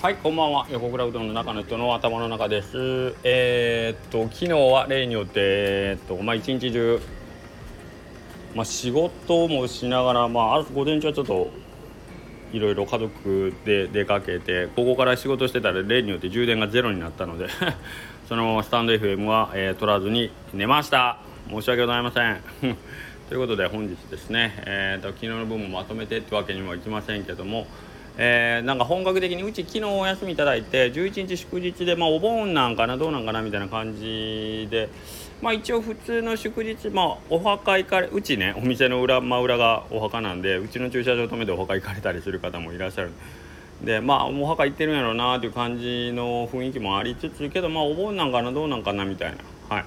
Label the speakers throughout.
Speaker 1: はい、こんばんは。横倉うどんの中の人の頭の中です。えー、っと、昨日は例によって、えー、っと、まあ、一日中。まあ、仕事もしながら、まあ、午前中はちょっと。いろいろ家族で出かけて、ここから仕事してたら、例によって充電がゼロになったので そのままスタンド FM は、えー、取らずに寝ました。申し訳ございません。ということで、本日ですね、えー、っと、昨日の分もまとめてってわけにもいきませんけども。えー、なんか本格的にうち昨日お休みいただいて11日祝日で、まあ、お盆なんかなどうなんかなみたいな感じで、まあ、一応普通の祝日、まあ、お墓行かれうちねお店の裏真裏がお墓なんでうちの駐車場止めてお墓行かれたりする方もいらっしゃる。でまあお墓行ってるんやろうなっていう感じの雰囲気もありつつけどまあお盆なんかなどうなんかなみたいなはい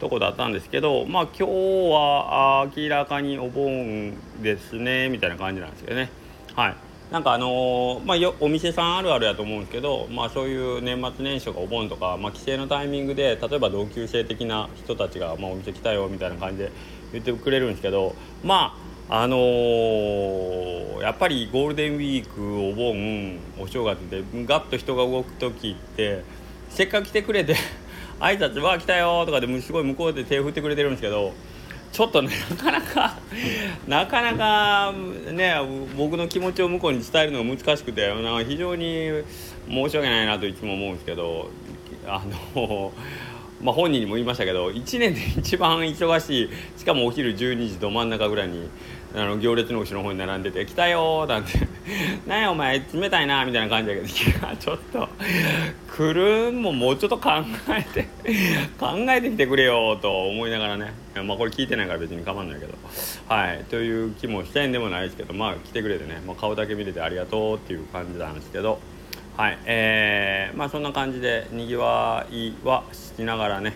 Speaker 1: とこだったんですけどまあ今日は明らかにお盆ですねみたいな感じなんですけどね。はい。なんかあのー、まあよ、お店さんあるあるやと思うんですけど、まあ、そういう年末年始とかお盆とか、まあ、帰省のタイミングで例えば同級生的な人たちが、まあ、お店来たよみたいな感じで言ってくれるんですけどまああのー、やっぱりゴールデンウィークお盆お正月でガッと人が動く時ってせっかく来てくれて 挨拶は来たよとかですごい向こうで手振ってくれてるんですけどちょっとねなかなか なかなかね僕の気持ちを向こうに伝えるのが難しくて非常に申し訳ないなといつも思うんですけどあの まあ本人にも言いましたけど1年で一番忙しいしかもお昼12時ど真ん中ぐらいにあの行列の後ろの方に並んでて「来たよ」なんて「なんやお前冷たいな」みたいな感じだけど。いやちょっと来るんももうちょっと考えて 考えてきてくれよと思いながらね。まあこれ聞いてないから別に構わないけど。はいという気もしてんでもないですけどまあ来てくれてね、まあ、顔だけ見れてありがとうっていう感じなんですけど。はいえー、まあそんな感じでにぎわいはしながらね、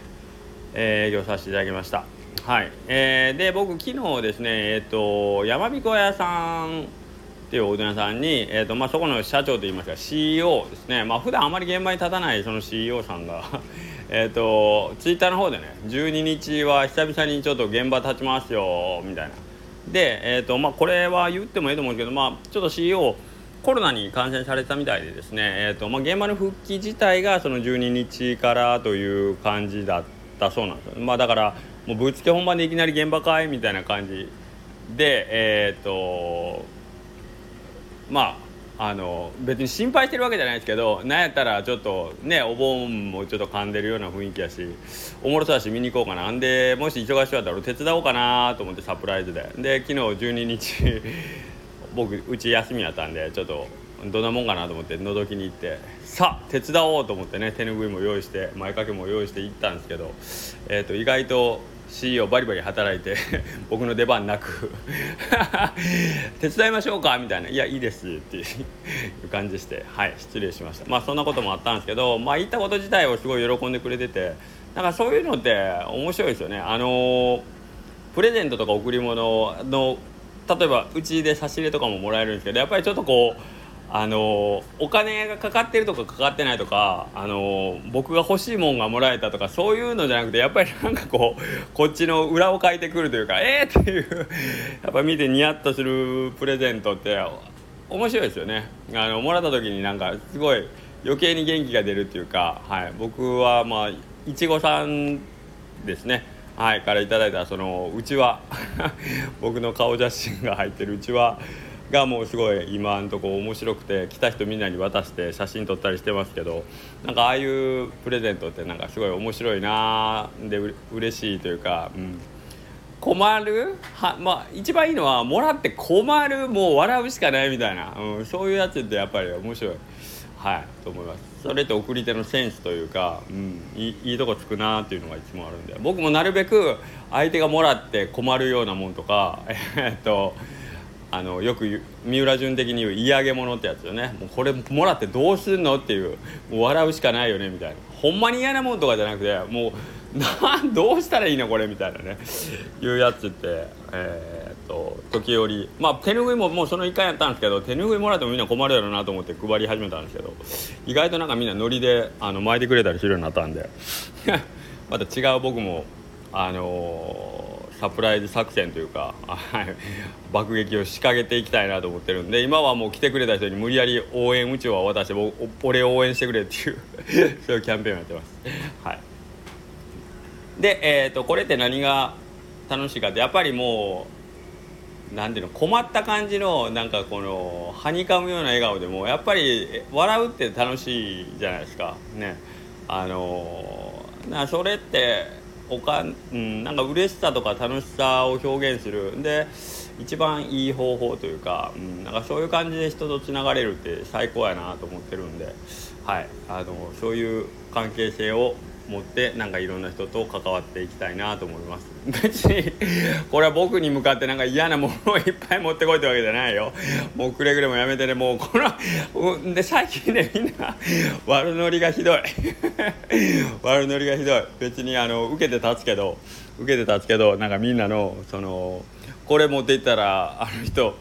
Speaker 1: えー、営業させていただきました。はい、えー、で僕昨日ですねえっ、ー、と山彦屋さんっていうおうどん屋さんに、えーとまあ、そこの社長といいますか CEO ですね。まあ普段あまり現場に立たないその CEO さんが えとツイッターの方でね12日は久々にちょっと現場立ちますよみたいな。で、えーとまあ、これは言ってもいいと思うんですけど、まあ、ちょっと CEO コロナに感染されたみたいでですね、えーとまあ、現場の復帰自体がその12日からという感じだったそうなんですよ、まあ、だからもうぶっつけ本番でいきなり現場かいみたいな感じでえっ、ー、とまああの別に心配してるわけじゃないですけどなんやったらちょっとねお盆もちょっと噛んでるような雰囲気やしおもろそうだし見に行こうかな。んでもし忙しかったら手伝おうかなと思ってサプライズで。で昨日12日 僕うち休みやったんでちょっとどんなもんかなと思って覗きに行ってさあ手伝おうと思ってね手ぬぐいも用意して前掛けも用意して行ったんですけど、えーと意外と CEO バリバリ働いて 僕の出番なく 手伝いましょうか？みたいな「いやいいです」っていう感じして。はい失礼しました。まあそんなこともあったんですけどまあ言ったこと自体をすごい喜んでくれててなんかそういうのって面白いですよね。あの、プレゼントとか贈り物の例えばうちで差し入れとかももらえるんですけどやっぱりちょっとこうあのお金がかかってるとかかかってないとかあの僕が欲しいもんがもらえたとかそういうのじゃなくてやっぱりなんかこうこっちの裏をかいてくるというかえー、っていうやっぱ見てニヤッとするプレゼントって面白いですよね。あのもらった時になんかすごい余計に元気が出るっていうか、はい、僕はまあいちごさんですね。はい。からいただいたそのうちは 僕の顔写真が入ってるうちはがもうすごい今んとこ面白くて来た人みんなに渡して写真撮ったりしてますけどなんかああいうプレゼントってなんかすごい面白いなでう嬉しいというか、うん、困る？はまあ一番いいのはもらって困るもう笑うしかないみたいな、うん、そういうやつってやっぱり面白い。はいと思います。それって送り手のセンスというか、うん、いいいとこつくなっていうのがいつもあるんで。僕もなるべく相手がもらって困るようなもんとか えっとあのよく三浦淳的に言う嫌げ物ってやつよね。もうこれもらってどうすんのっていうもう笑うしかないよねみたいな。ほんまに嫌なもんとかじゃなくてもう などうしたらいいのこれみたいなね。いうやつってえー、っと時折。まあ手ぬぐいももうその1回やったんですけど手ぬぐいもらってもみんな困るやろなと思って配り始めたんですけど。意外となんかみんなノリであの巻いてくれたりするようになったんで。また違う僕もあのーサプライズ作戦というか、はい、爆撃を仕掛けていきたいなと思ってるんで今はもう来てくれた人に無理やり応援うちを渡して俺を応援してくれっていう そういうキャンペーンをやってます。はい、で、えーと、これって何が楽しいかってやっぱりもうなんていうの困った感じのなんかこのはにかむような笑顔でもやっぱり笑うって楽しいじゃないですか。ね。あのなそれっておか、うん、なんか嬉しさとか楽しさを表現する。で一番いい方法というか、うん、なんかそういう感じで人とつながれるって最高やなと思ってるんで、はい、あのそういう関係性を持ってなんかいろんな人と関わっていきたいなと思います。別にこれは僕に向かってなんか嫌なものをいっぱい持ってこいってわけじゃないよ。もうくれぐれもやめてねもうこので最近ねみんな悪ノリがひどい。悪ノリがひどい。別にあの受けて立つけど受けて立つけどなんかみんなのそのこれ持っていったらあの人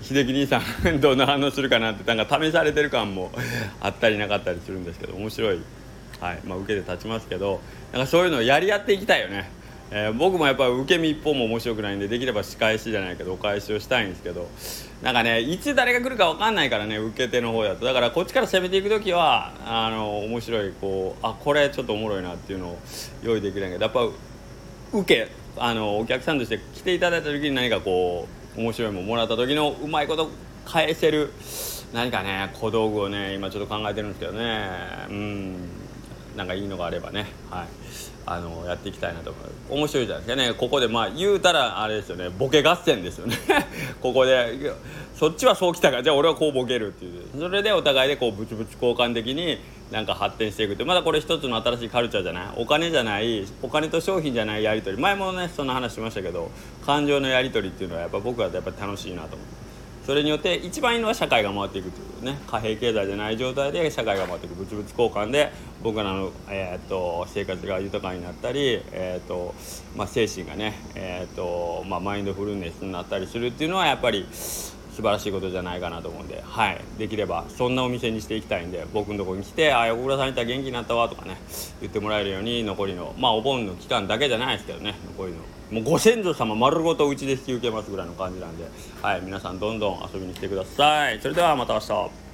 Speaker 1: 秀樹兄さんどんな反応するかなってなんか試されてる感もあったりなかったりするんですけど面白い。はい。まあ、受けて立ちますけどなんかそういうのをやり合っていきたいよね、えー、僕もやっぱり受け身一方も面白くないんでできれば仕返しじゃないけどお返しをしたいんですけどなんかねいつ誰が来るか分かんないからね受け手の方だと。だからこっちから攻めていく時はあの面白いこうあこれちょっとおもろいなっていうのを用意できないけどやっぱ受けあのお客さんとして来ていただいた時に何かこう面白いものもらった時のうまいこと返せる何かね小道具をね今ちょっと考えてるんですけどね。うん。なんかいいのがあればね、はい、あのやっていきたいなと思う。面白いじゃないですか。ねここでまあ言うたらあれですよね。ボケ合戦ですよね。ここでそっちはそうきたか。らじゃあ俺はこうボケるっていう。それでお互いでこうブチブチ交換的になんか発展していくってまだこれ一つの新しいカルチャーじゃない？お金じゃないお金と商品じゃないやり取り。前もねそんな話しましたけど感情のやり取りっていうのはやっぱ僕はやっぱ楽しいなと思って。それによって一番いいのは社会が回っていくというね。貨幣経済じゃない状態で社会が回っていく。物々交換で僕らの、えーと、生活が豊かになったり、えーとまあ、精神がね、えーとまあ、マインドフルネスになったりするっていうのはやっぱり素晴らしいことじゃないかなと思うんで、はい、できればそんなお店にしていきたいんで僕のところに来て「あ横倉さんいたら元気になったわ」とかね言ってもらえるように残りのまあお盆の期間だけじゃないですけどね残りのもうご先祖様丸ごとうちで引き受けますぐらいの感じなんで、はい、皆さんどんどん遊びに来てください。それではまた明日。